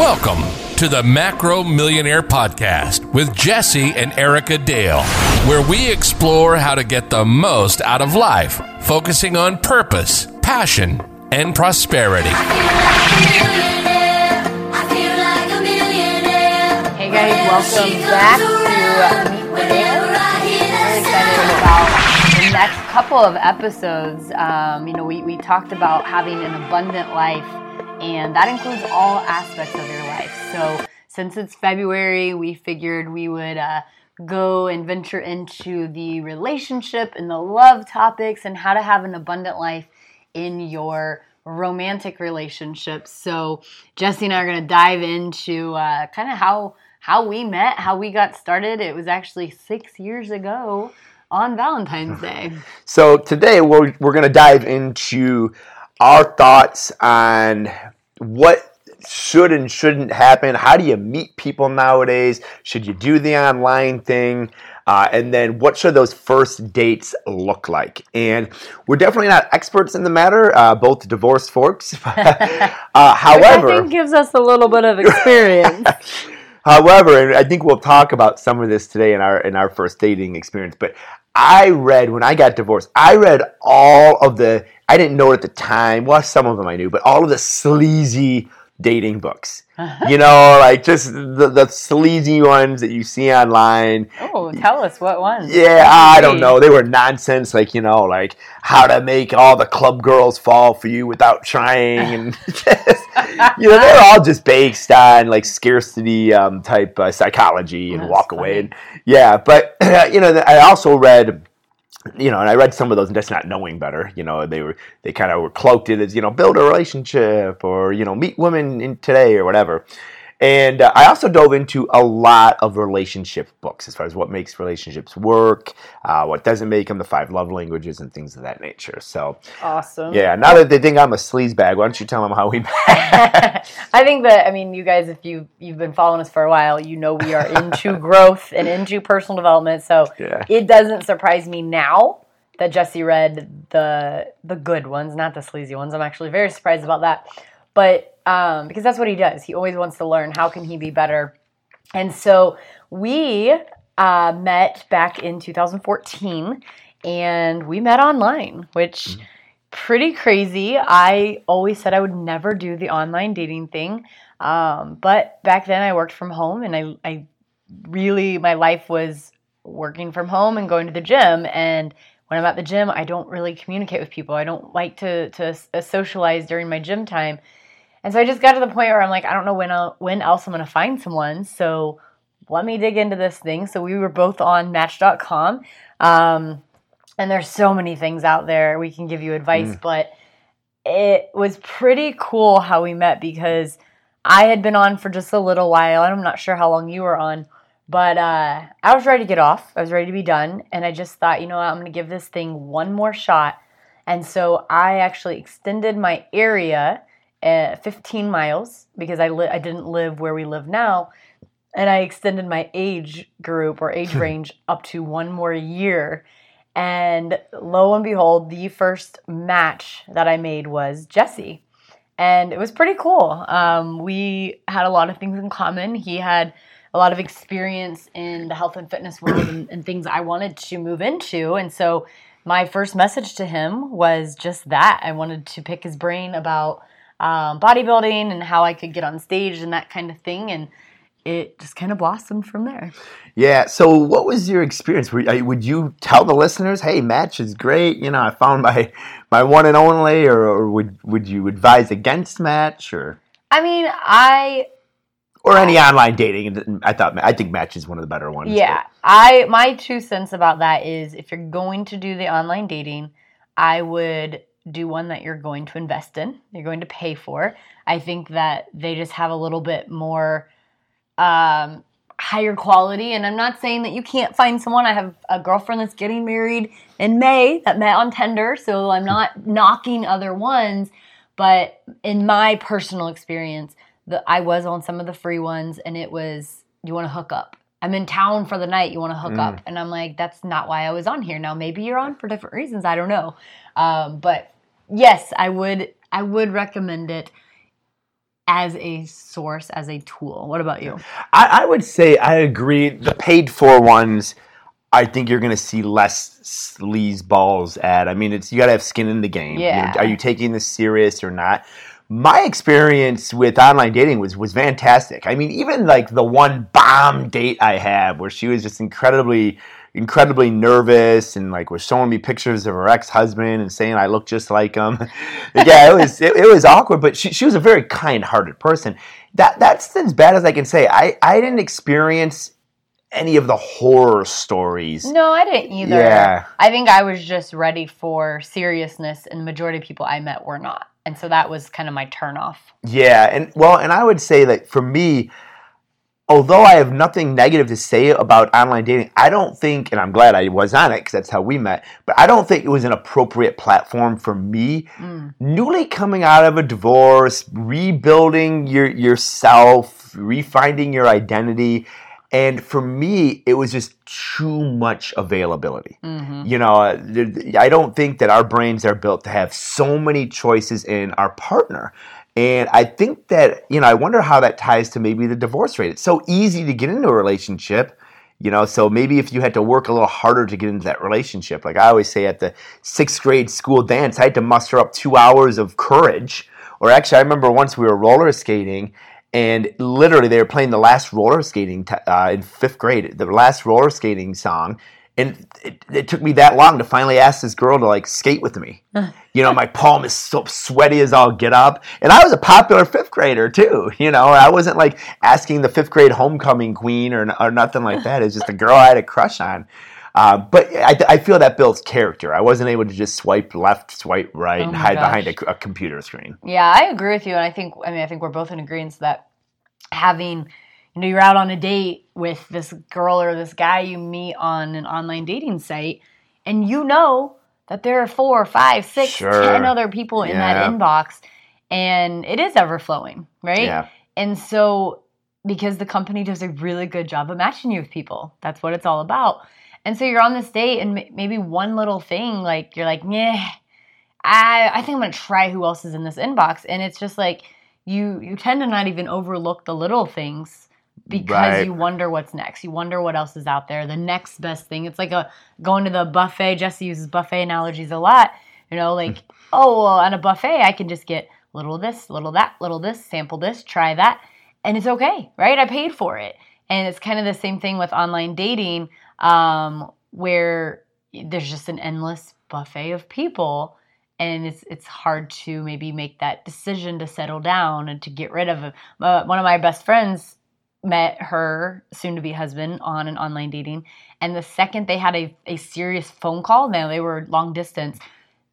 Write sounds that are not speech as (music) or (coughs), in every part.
Welcome to the Macro Millionaire Podcast with Jesse and Erica Dale, where we explore how to get the most out of life, focusing on purpose, passion, and prosperity. Hey guys, welcome back to Meet the Dale. Very excited about the next couple of episodes. Um, you know, we, we talked about having an abundant life, and that includes all aspects of your life. So, since it's February, we figured we would uh, go and venture into the relationship and the love topics and how to have an abundant life in your romantic relationships. So, Jesse and I are going to dive into uh, kind of how how we met, how we got started. It was actually six years ago on Valentine's Day. (laughs) So today we're, we're going to dive into our thoughts on what should and shouldn't happen. How do you meet people nowadays? Should you do the online thing? Uh, and then what should those first dates look like? And we're definitely not experts in the matter, uh, both divorced folks. (laughs) (laughs) uh, however, Which I think gives us a little bit of experience. (laughs) However, and I think we'll talk about some of this today in our in our first dating experience. But I read when I got divorced, I read all of the I didn't know it at the time. Well, some of them I knew, but all of the sleazy dating books. You know, like just the, the sleazy ones that you see online. oh, tell us what one. Yeah, I don't know. They were nonsense, like you know, like how to make all the club girls fall for you without trying, and (laughs) (laughs) just, you know, they're all just based on like scarcity um, type uh, psychology and That's walk funny. away. And, yeah, but (clears throat) you know, I also read. You know, and I read some of those, just not knowing better. You know, they were they kind of were cloaked it as you know, build a relationship or you know, meet women in today or whatever. And uh, I also dove into a lot of relationship books as far as what makes relationships work, uh, what doesn't make them, the five love languages, and things of that nature. So, Awesome. yeah, now that they think I'm a sleaze bag, why don't you tell them how we (laughs) met? I think that I mean you guys, if you you've been following us for a while, you know we are into (laughs) growth and into personal development. So Yeah. it doesn't surprise me now that Jesse read the the good ones, not the sleazy ones. I'm actually very surprised about that. But um, because that's what he does. He always wants to learn how can he be better. And so we uh, met back in 2014 and we met online, which pretty crazy. I always said I would never do the online dating thing. Um, but back then I worked from home and I, I really, my life was working from home and going to the gym. And when I'm at the gym, I don't really communicate with people. I don't like to, to uh, socialize during my gym time. And so I just got to the point where I'm like, I don't know when, I'll, when else I'm going to find someone. So let me dig into this thing. So we were both on Match.com. Um, and there's so many things out there we can give you advice, but it was pretty cool how we met because I had been on for just a little while. and I'm not sure how long you were on, but uh, I was ready to get off. I was ready to be done. And I just thought, you know what, I'm going to give this thing one more shot. And so I actually extended my area uh, 15 miles because I, li- I didn't live where we live now. And I extended my age group or age (laughs) range up to one more year. And lo and behold, the first match that I made was Jesse. And it was pretty cool. Um, we had a lot of things in common. He had a lot of experience in the health and fitness world and, and things I wanted to move into. And so my first message to him was just that. I wanted to pick his brain about um, bodybuilding and how I could get on stage and that kind of thing. And it just kind of blossomed from there. yeah. So, what was your experience? Uh, would you tell the listeners, "Hey, match is great. You know, I found my (laughs) my one and only," or, or would would you advise against match, or I mean, I or any online dating? I thought I think match is one of the better ones. Yeah, I my two cents about that is if you're going to do the online dating, I would do one that you're going to invest in, you're going to pay for. I think that they just have a little bit more um, higher quality. And I'm not saying that you can't find someone. I have a girlfriend that's getting married in May that met on Tinder, so I'm not knocking other ones. But in my personal experience, the, I was on some of the free ones, and it was you want to hook up. I'm in town for the night. You want to hook up, and I'm like, that's not why I was on here. Now maybe you're on for different reasons. I don't know, um, but yes, I would. I would recommend it as a source, as a tool. What about you? I, I would say I agree. The paid for ones, I think you're going to see less sleaze balls at. I mean, it's you got to have skin in the game. You know, Yeah. are you taking this serious or not? My experience with online dating was was fantastic. I mean, even like the one bomb date I had where she was just incredibly incredibly nervous and like was showing me pictures of her ex-husband and saying I look just like him. (laughs) yeah, it was it, it was awkward, but she, she was a very kind-hearted person. That that's as bad as I can say. I I didn't experience any of the horror stories. No, I didn't either. Yeah. I think I was just ready for seriousness, and the majority of people I met were not. And so that was kind of my turnoff. Yeah, and well, and I would say that for me, although I have nothing negative to say about online dating, I don't think, and I'm glad I was on it because that's how we met. But I don't think it was an appropriate platform for me. Mm. Newly coming out of a divorce, rebuilding your yourself, refinding your identity. And for me, it was just too much availability. Mm-hmm. You know, I don't think that our brains are built to have so many choices in our partner. And I think that, you know, I wonder how that ties to maybe the divorce rate. It's so easy to get into a relationship, you know, so maybe if you had to work a little harder to get into that relationship, like I always say at the sixth grade school dance, I had to muster up two hours of courage. Or actually, I remember once we were roller skating and literally they were playing the last roller skating t- uh, in fifth grade, the last roller skating song. And it, it took me that long to finally ask this girl to like skate with me. You know, my palm is so sweaty as all get up. And I was a popular fifth grader too. You know, I wasn't like asking the fifth grade homecoming queen or, or nothing like that. It's just a girl I had a crush on. Uh, but I, I feel that builds character. I wasn't able to just swipe left, swipe right, Oh and hide gosh. behind a, a computer screen. Yeah, I agree with you, and I think I mean I think we're both in agreement that having you know you're out on a date with this girl or this guy you meet on an online dating site, and you know that there are four, five, six, ten Sure. other people in that inbox, and it is ever flowing, right? Yeah. And so, because the company does a really good job of matching you with people, that's what it's all about. And so you're on this date, and maybe one little thing, like you're like, yeah, I, I think I'm gonna try who else is in this inbox, and it's just like you you tend to not even overlook the little things because Right. you wonder what's next. You wonder what else is out there. The next best thing. It's like a going to the buffet. Jesse uses buffet analogies a lot. You know, like (laughs) oh, well, on a buffet, I can just get little this, little that, little this, sample this, try that, and it's okay, right? I paid for it. And it's kind of the same thing with online dating, um, where there's just an endless buffet of people, and it's it's hard to maybe make that decision to settle down and to get rid of. Uh, one of my best friends met her soon-to-be husband on an online dating, and the second they had a, a serious phone call, now they were long distance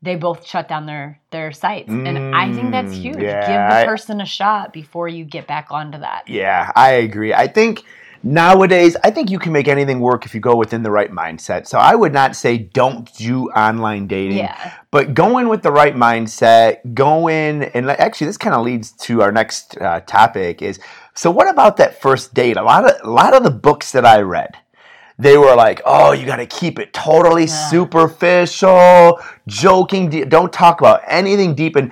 they both shut down their their sites. And i think that's Mm, huge. Yeah, give the I- person a shot before you get back onto that. Yeah, I agree. I think nowadays, I think you can make anything work if you go within the right mindset. So I would not say don't do online dating, Yeah. but go in with the right mindset. Go in, and actually, this kind of leads to our next uh, topic: is so what about that first date? A lot of a lot of the books that I read. They were like, "Oh, you got to keep it totally superficial, joking. de- Don't talk about anything deep." And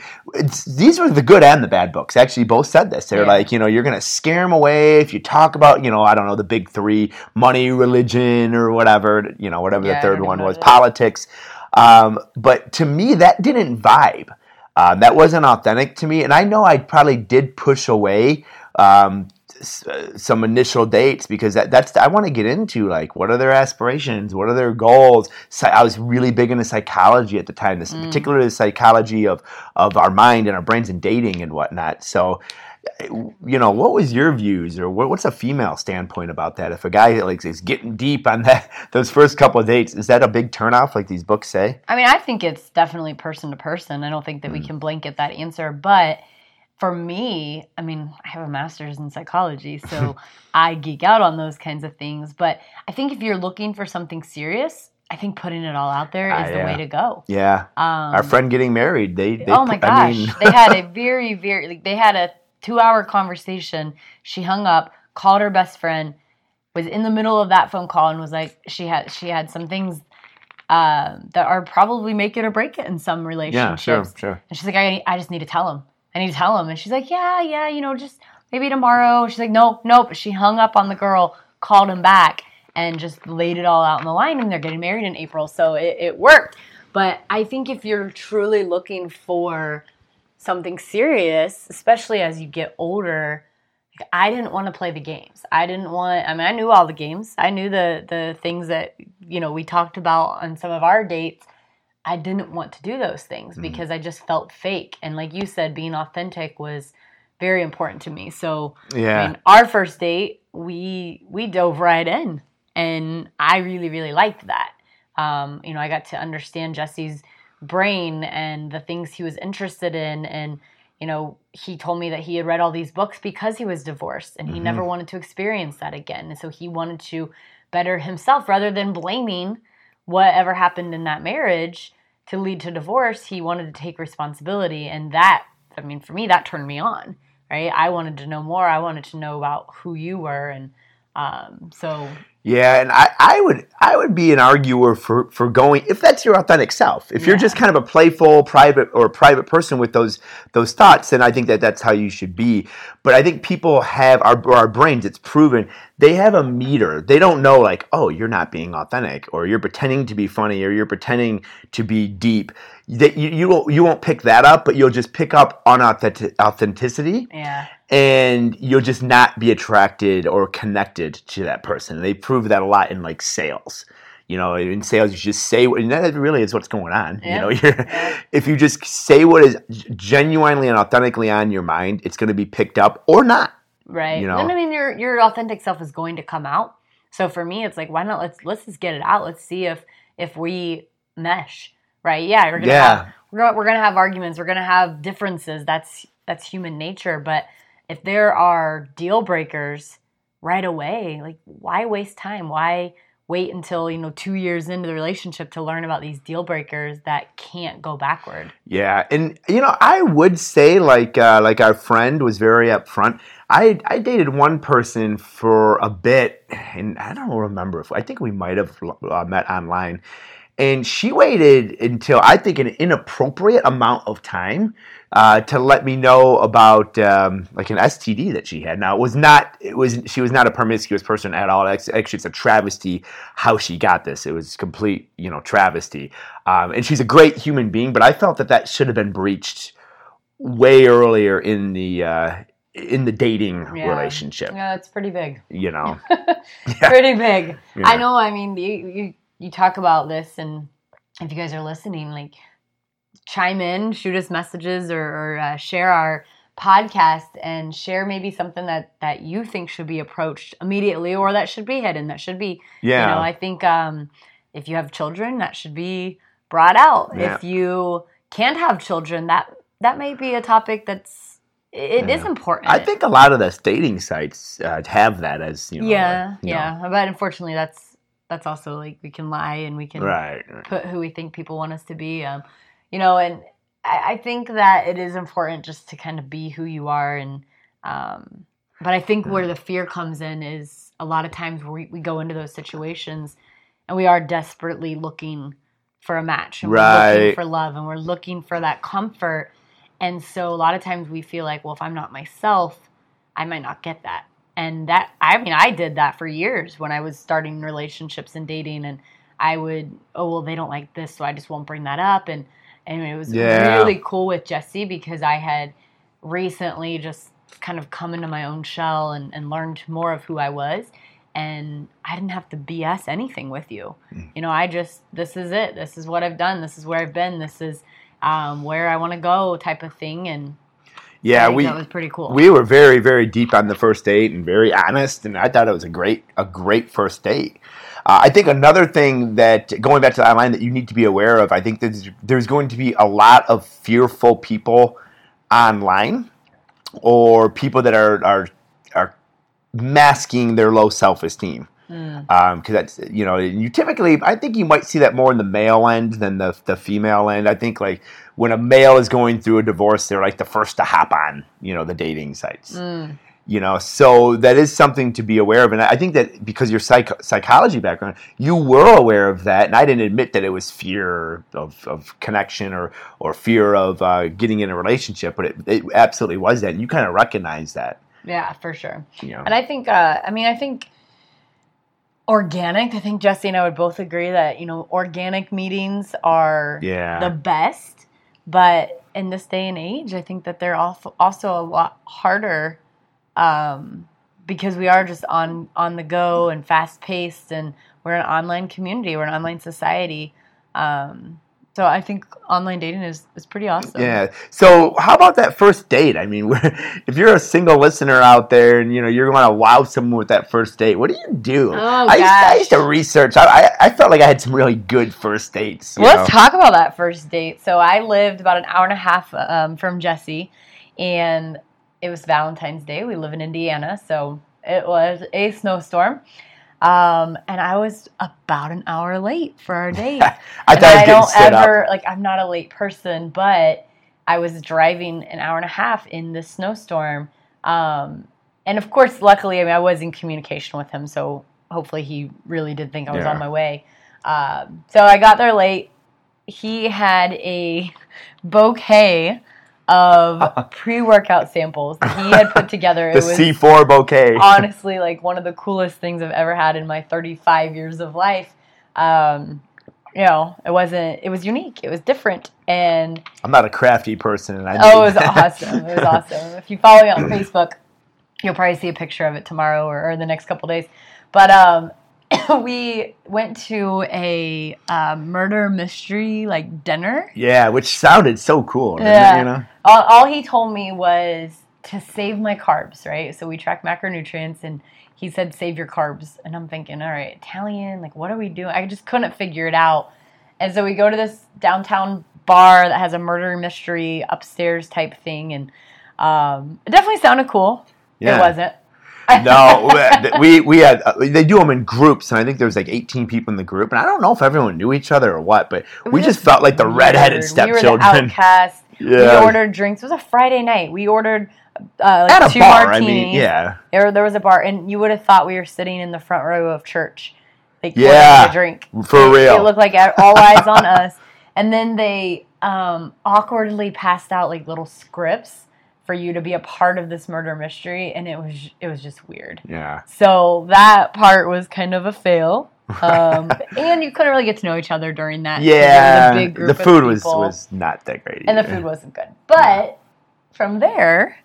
these were the good and the bad books. Actually, both said this. They're Yeah. like, you know, you're gonna scare them away if you talk about, you know, I don't know, the big three: money, religion, or whatever. You know, whatever Yeah, the third one was, politics. Um, but to me, that didn't vibe. Uh, that wasn't authentic to me, and I know I probably did push away um, Uh, some initial dates because that, that's I want to get into like what are their aspirations, what are their goals. Psy- I was really big into psychology at the time, this mm. particularly the psychology of of our mind and our brains and dating and whatnot. So. Eh, you know, what was your views, or what, what's a female standpoint about that? If a guy like is getting deep on that (laughs) those first couple of dates, is that a big turnoff, like these books say? i mean i think it's definitely person to person i don't think that we Mm. can blanket that answer but for me i mean i have a master's in psychology (laughs) so i geek out on those kinds of things but i think if you're looking for something serious i think putting it all out there is Ah, the way to go. Yeah, um, our friend getting married. They, they oh my gosh I mean, they had a (laughs) very very like they had a two hour conversation. She hung up called her best friend was in the middle of that phone call and was like she had she had some things uh, that are probably make it or break it in some yeah, relationships. sure, sure. and she's like I, I just need to tell him And you tell him, and she's like, yeah, yeah, you know, just maybe tomorrow. She's like, no, nope. She hung up on the girl, called him back, and just laid it all out on the line. And they're getting married in April, so it, it worked. But I think if you're truly looking for something serious, especially as you get older, I didn't want to play the games. I didn't want. I mean, I knew all the games. I knew the the things that you know we talked about on some of our dates. I didn't want to do those things because I just felt fake. And like you said, being authentic was very important to me. So Yeah. I mean, our first date, we we dove right in, and I really really liked that. Um, you know, I got to understand Jesse's brain and the things he was interested in, and you know, he told me that he had read all these books because he was divorced, and he never wanted to experience that again, and so he wanted to better himself rather than blaming whatever happened in that marriage to lead to divorce. He wanted to take responsibility, and that, I mean, for me, that turned me on right? I wanted to know more. I wanted to know about who you were, and um, so Yeah, and I, I would I would be an arguer for, for going if that's your authentic self. If you're just kind of a playful, private or private person with those those thoughts, then I think that that's how you should be. But I think people have our our brains. It's proven they have a meter. They don't know like, oh, you're not being authentic, or you're pretending to be funny, or you're pretending to be deep. That you you won't you won't pick that up, but you'll just pick up unauthentic authenticity yeah, and you'll just not be attracted or connected to that person. They prove that a lot in like sales. You know, in sales, you just say what, and that really is what's going on. You know, you're, (laughs) if you just say what is genuinely and authentically on your mind, it's going to be picked up or not. right. You know? And I mean, your your authentic self is going to come out. So for me, it's like, why not? Let's let's just get it out. Let's see if if we mesh, right? Yeah, we're gonna Yeah. have we're we're gonna have arguments. We're gonna have differences. That's that's human nature. But if there are deal breakers right away, like why waste time? Why wait until you know two years into the relationship to learn about these deal breakers that can't go backward? Yeah, and you know, I would say like uh, like our friend was very upfront. I I dated one person for a bit, and I don't remember if I think we might have uh, met online, and she waited until I think an inappropriate amount of time uh, to let me know about um, like an STD that she had. Now it was not it was she was not a promiscuous person at all. Actually, it's a travesty how she got this. It was complete you know travesty. Um, and she's a great human being, but I felt that that should have been breached way earlier in the uh, in the dating Yeah. relationship. Yeah, it's pretty big. You know, (laughs) (laughs) pretty big. Yeah. I know. I mean, you, you you talk about this, and if you guys are listening, like chime in, shoot us messages, or, or uh, share our podcast, and share maybe something that that you think should be approached immediately, or that should be hidden. That should be, yeah, you know. I think um, if you have children, that should be brought out. Yeah. If you can't have children, that that may be a topic that's it is Yeah. important. I think a lot of the dating sites uh, have that as you know, yeah, like, you know, yeah. But unfortunately, that's that's also like we can lie and we can right. right. put who we think people want us to be. Um, you know, and I, I think that it is important just to kind of be who you are. And um, but I think where the fear comes in is a lot of times we, we go into those situations and we are desperately looking for a match and we're looking Right. for love and we're looking for that comfort. And so a lot of times we feel like, well, if I'm not myself, I might not get that. And that, I mean, I did that for years when I was starting relationships and dating, and I would, oh, well, they don't like this, so I just won't bring that up. And, and it was Yeah. really cool with Jesse because I had recently just kind of come into my own shell and, and learned more of who I was. And I didn't have to BS anything with you. Mm. You know, I just, this is it. This is what I've done. This is where I've been. This is um, where I want to go type of thing. And Yeah, we that was pretty cool. we were very very deep on the first date and very honest, and I thought it was a great a great first date. Uh, I think another thing that going back to the online that you need to be aware of. I think there's there's going to be a lot of fearful people online, or people that are are are masking their low self esteem. Mm. because that's you know you typically I think you might see that more in the male end than the the female end. I think like when a male is going through a divorce, they're like the first to hop on you know the dating sites, Mm. you know so that is something to be aware of and i think that because your psych- psychology background you were aware of that and i didn't admit that it was fear of, of connection or or fear of uh, getting in a relationship but it, it absolutely was that And you kind of recognize that Yeah, for sure. you know And I think, uh, I mean, I think organic. I think Jesse and I would both agree that you know organic meetings are yeah the best. But in this day and age, I think that they're also also a lot harder um, because we are just on on the go and fast paced, and we're an online community, we're an online society. Um, so I think online dating is is pretty awesome. Yeah. So, how about that first date? I mean, (laughs) if you're a single listener out there and you know you're going to wow someone with that first date, what do you do? Oh, I, used, I used to research. I, I, felt like I had some really good first dates. Well, let's talk about that first date. So I lived about an hour and a half um, from Jesse, and it was Valentine's Day. We live in Indiana, so it was a snowstorm. Um, and I was about an hour late for our (laughs) date. I thought I don't ever up. like I'm not a late person, but I was driving an hour and a half in this snowstorm. Um, and of course, luckily, I mean, I was in communication with him, so hopefully, he really did think I was Yeah. on my way. Um, so I got there late. He had a (laughs) bouquet of (laughs) pre-workout samples that he had put together. (laughs) The it was C4 bouquet. (laughs) honestly like one of the coolest things I've ever had in my 35 years of life. Um, you know, it wasn't. It was unique. It was different, and I'm not a crafty person. And I oh, it was awesome. It was awesome. If you follow me on Facebook, you'll probably see a picture of it tomorrow or, or the next couple days. But um, (coughs) we went to a uh, murder mystery like dinner. yeah, which sounded so cool. didn't it, Yeah. you know? all, all he told me was to save my carbs, right? So we track macronutrients, and he said save your carbs, and I'm thinking, all right, Italian, like what are we doing? I just couldn't figure it out, and so we go to this downtown bar that has a murder mystery upstairs type thing, and um, it definitely sounded cool. Yeah. It wasn't. No, we we had uh, they do them in groups, and I think there was like 18 people in the group, and I don't know if everyone knew each other or what, but we was just felt like the weird. redheaded We were the outcasts. (laughs) We ordered drinks. It was a Friday night. We ordered uh, like At a two bar, I mean, yeah. There, there was a bar, and you would have thought we were sitting in the front row of church, like Yeah, a drink. for real. It looked like all (laughs) eyes on us. And then they um, awkwardly passed out like little scripts for you to be a part of this murder mystery, and it was it was just weird. Yeah. So that part was kind of a fail. Um, (laughs) and you couldn't really get to know each other during that there was a Yeah. big group The food was was not that great. and the food wasn't good. But from there,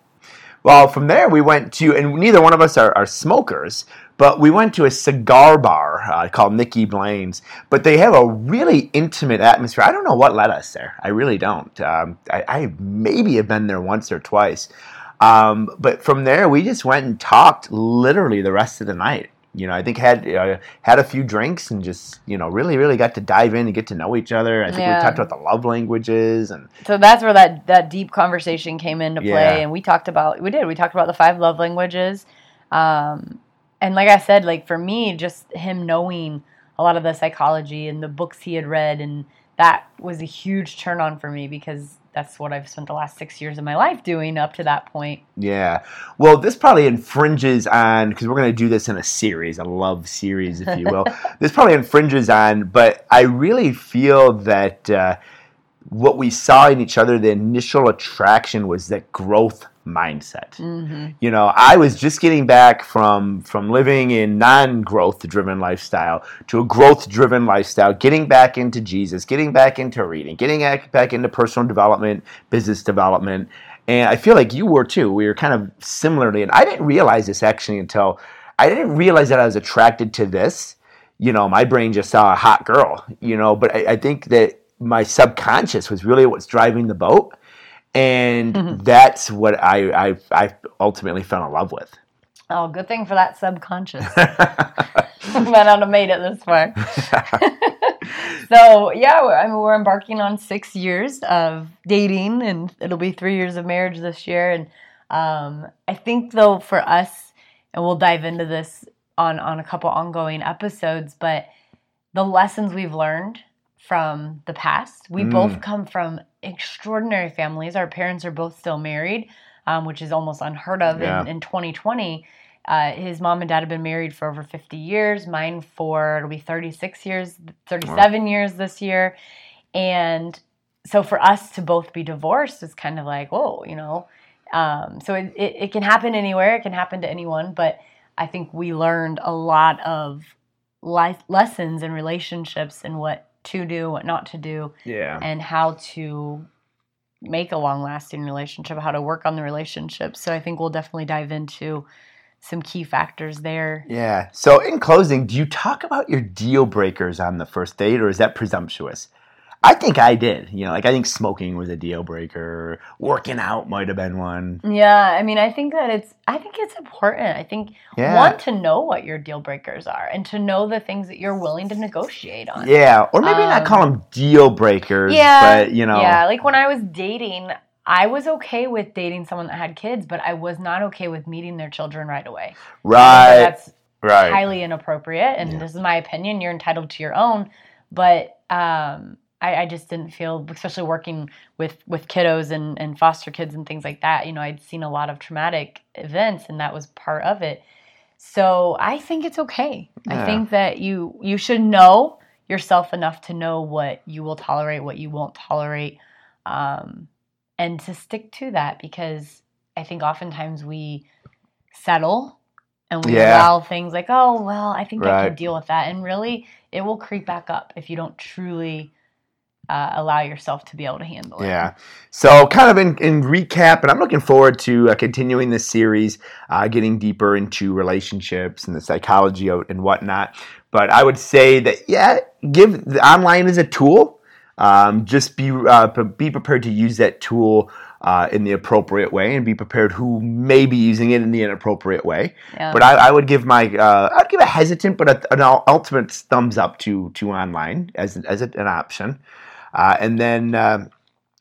Well, from there we went to, and neither one of us are, are smokers, but we went to a cigar bar uh, called Nicky Blaine's. But they have a really intimate atmosphere. I don't know what led us there. I really don't. Um, I, I maybe have been there once or twice. Um, but from there, we just went and talked literally the rest of the night. You know, I think had uh, had a few drinks and just you know really really got to dive in and get to know each other. I think Yeah. we talked about the love languages and so that's where that that deep conversation came into play Yeah. and we talked about we did we talked about the five love languages um and like i said like for me just him knowing a lot of the psychology and the books he had read and that was a huge turn on for me because that's what i've spent the last six years of my life doing up to that point Yeah. Well, this probably infringes on because we're going to do this in a series, a love series, if you will. (laughs) this probably infringes on, but I really feel that uh, what we saw in each other, the initial attraction was that growth mindset. mm-hmm. You know, I was just getting back from from living in non-growth driven lifestyle to a growth driven lifestyle, getting back into Jesus, getting back into reading, getting back back into personal development, business development. And I feel like you were too. We were kind of similarly and I didn't realize this actually until I didn't realize that I was attracted to this. You know, my brain just saw a hot girl, you know, but I, I think that my subconscious was really what's driving the boat and that's what I, I I ultimately fell in love with. oh good thing for that subconscious (laughs) (laughs) might not have made it this far (laughs) so yeah, we're, I mean, we're embarking on six years of dating, and it'll be three years of marriage this year. And um, I think though for us, and we'll dive into this on on a couple ongoing episodes, but the lessons we've learned from the past. We Mm. both come from extraordinary families. Our parents are both still married. um, which is almost unheard of Yeah. in, in 2020. Uh, his mom and dad have been married for over 50 years. Mine for it'll be 36 years, 37 years this year, and so for us to both be divorced is kind of like whoa, you know. Um, so it, it, it can happen anywhere. It can happen to anyone, but I think we learned a lot of life lessons in relationships and what to do, what not to do, Yeah. and how to make a long lasting relationship, how to work on the relationship. So I think we'll definitely dive into some key factors there. Yeah. So, in closing, do you talk about your deal breakers on the first date, or is that presumptuous? I think I did. You know, like I think smoking was a deal breaker. Working out might have been one. Yeah, I mean, I think that it's I think it's important. I think Yeah. one to know what your deal breakers are and to know the things that you're willing to negotiate on. Yeah, or maybe not Um, call them deal breakers. Yeah, but you know, Yeah, like when I was dating, I was okay with dating someone that had kids, but I was not okay with meeting their children right away. right, That's right. highly inappropriate, and Yeah. this is my opinion. You're entitled to your own, but um, I, I just didn't feel, especially working with with kiddos and and foster kids and things like that. You know, I'd seen a lot of traumatic events, and that was part of it. So I think it's okay. Yeah. I think that you you should know yourself enough to know what you will tolerate, what you won't tolerate, um, and to stick to that because I think oftentimes we settle and we Yeah. allow things like, oh well, I think I Right. can deal with that, and really it will creep back up if you don't truly uh, allow yourself to be able to handle it. Yeah. So, kind of in, in recap, and I'm looking forward to uh, continuing this series, uh, getting deeper into relationships and the psychology of, and whatnot. But I would say that, yeah, give the online as a tool. Um, just be uh, be prepared to use that tool uh, in the appropriate way, and be prepared who may be using it in the inappropriate way. Yeah. But I, I would give my uh, I'd give a hesitant but a, an ultimate thumbs up to to online as as an option. Uh, and then um,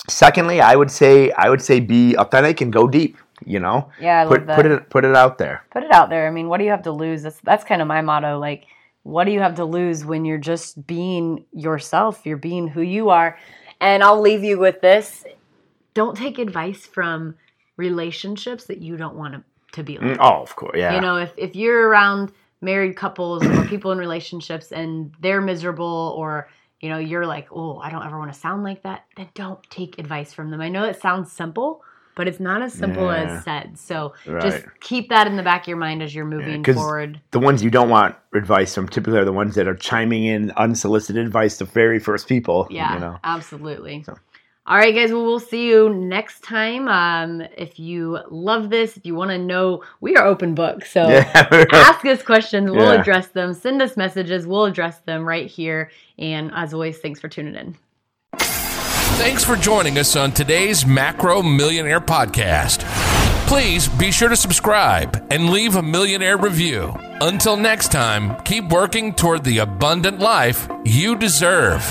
secondly, I would say I would say be authentic and go deep. You know, yeah, I put love that. put it put it out there. put it out there. I mean, what do you have to lose? That's that's kind of my motto. Like, what do you have to lose when you're just being yourself? You're being who you are. And I'll leave you with this: don't take advice from relationships that you don't want to, to be like. Mm, Oh, of course, yeah. You know, if if you're around married couples or people in relationships and they're miserable or you know you're like oh i don't ever want to sound like that then don't take advice from them i know it sounds simple but it's not as simple Yeah. as said so Right. just keep that in the back of your mind as you're moving 'cause forward the ones you don't want advice from typically are the ones that are chiming in unsolicited advice to very first people. yeah You know. absolutely So. All right guys well we'll see you next time um, if you love this if you want to know we are open book so Yeah. (laughs) ask us questions we'll Yeah. address them send us messages we'll address them right here and as always thanks for tuning in Thanks for joining us on today's Macro Millionaire Podcast. Please be sure to subscribe and leave a millionaire review. Until next time, keep working toward the abundant life you deserve.